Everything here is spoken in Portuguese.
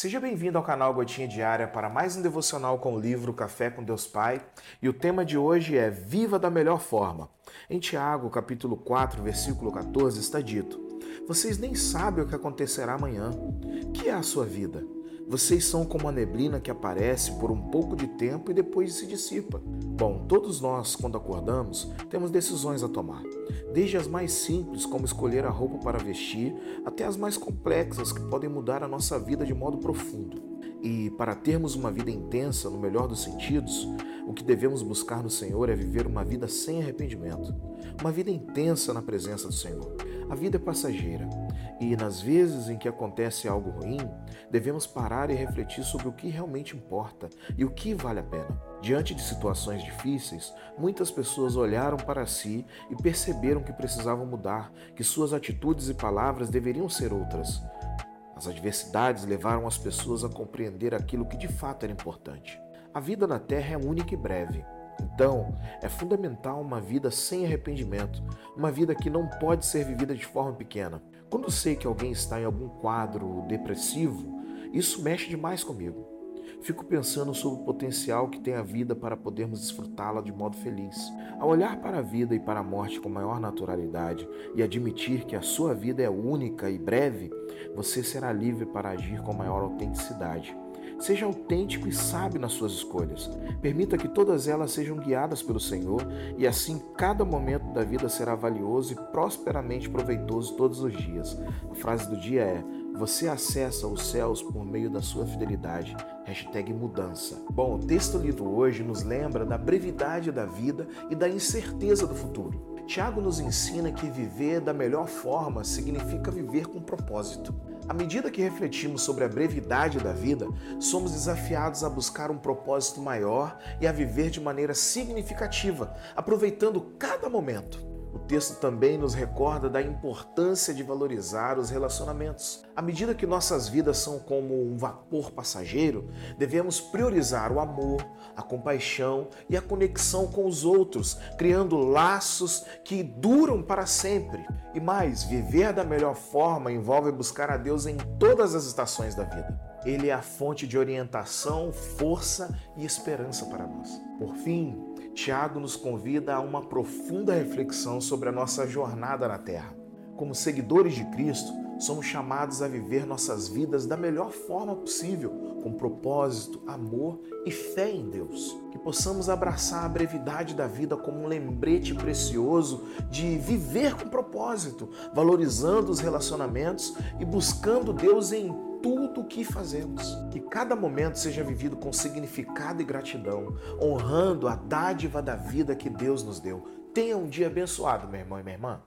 Seja bem-vindo ao canal Gotinha Diária para mais um devocional com o livro Café com Deus Pai. E o tema de hoje é Viva da melhor forma. Em Tiago, capítulo 4, versículo 14, está dito: Vocês nem sabem o que acontecerá amanhã. Que é a sua vida? Vocês são como a neblina que aparece por um pouco de tempo e depois se dissipa. Bom, todos nós, quando acordamos, temos decisões a tomar. Desde as mais simples, como escolher a roupa para vestir, até as mais complexas, que podem mudar a nossa vida de modo profundo. E para termos uma vida intensa, no melhor dos sentidos, o que devemos buscar no Senhor é viver uma vida sem arrependimento, uma vida intensa na presença do Senhor. A vida é passageira e, nas vezes em que acontece algo ruim, devemos parar e refletir sobre o que realmente importa e o que vale a pena. Diante de situações difíceis, muitas pessoas olharam para si e perceberam que precisavam mudar, que suas atitudes e palavras deveriam ser outras. As adversidades levaram as pessoas a compreender aquilo que de fato era importante. A vida na Terra é única e breve. Então, é fundamental uma vida sem arrependimento, uma vida que não pode ser vivida de forma pequena. Quando sei que alguém está em algum quadro depressivo, isso mexe demais comigo. Fico pensando sobre o potencial que tem a vida para podermos desfrutá-la de modo feliz. Ao olhar para a vida e para a morte com maior naturalidade e admitir que a sua vida é única e breve, você será livre para agir com maior autenticidade. Seja autêntico e sábio nas suas escolhas. Permita que todas elas sejam guiadas pelo Senhor e assim cada momento da vida será valioso e prosperamente proveitoso todos os dias. A frase do dia é: Você acessa os céus por meio da sua fidelidade. Hashtag mudança. Bom, o texto lido hoje nos lembra da brevidade da vida e da incerteza do futuro. Tiago nos ensina que viver da melhor forma significa viver com propósito. À medida que refletimos sobre a brevidade da vida, somos desafiados a buscar um propósito maior e a viver de maneira significativa, aproveitando cada momento. O texto também nos recorda da importância de valorizar os relacionamentos. À medida que nossas vidas são como um vapor passageiro, devemos priorizar o amor, a compaixão e a conexão com os outros, criando laços que duram para sempre. E mais, viver da melhor forma envolve buscar a Deus em todas as estações da vida. Ele é a fonte de orientação, força e esperança para nós. Por fim, Tiago nos convida a uma profunda reflexão sobre a nossa jornada na Terra. Como seguidores de Cristo, somos chamados a viver nossas vidas da melhor forma possível, com propósito, amor e fé em Deus. Que possamos abraçar a brevidade da vida como um lembrete precioso de viver com propósito, valorizando os relacionamentos e buscando Deus em tudo o que fazemos. Que cada momento seja vivido com significado e gratidão, honrando a dádiva da vida que Deus nos deu. Tenha um dia abençoado, meu irmão e minha irmã.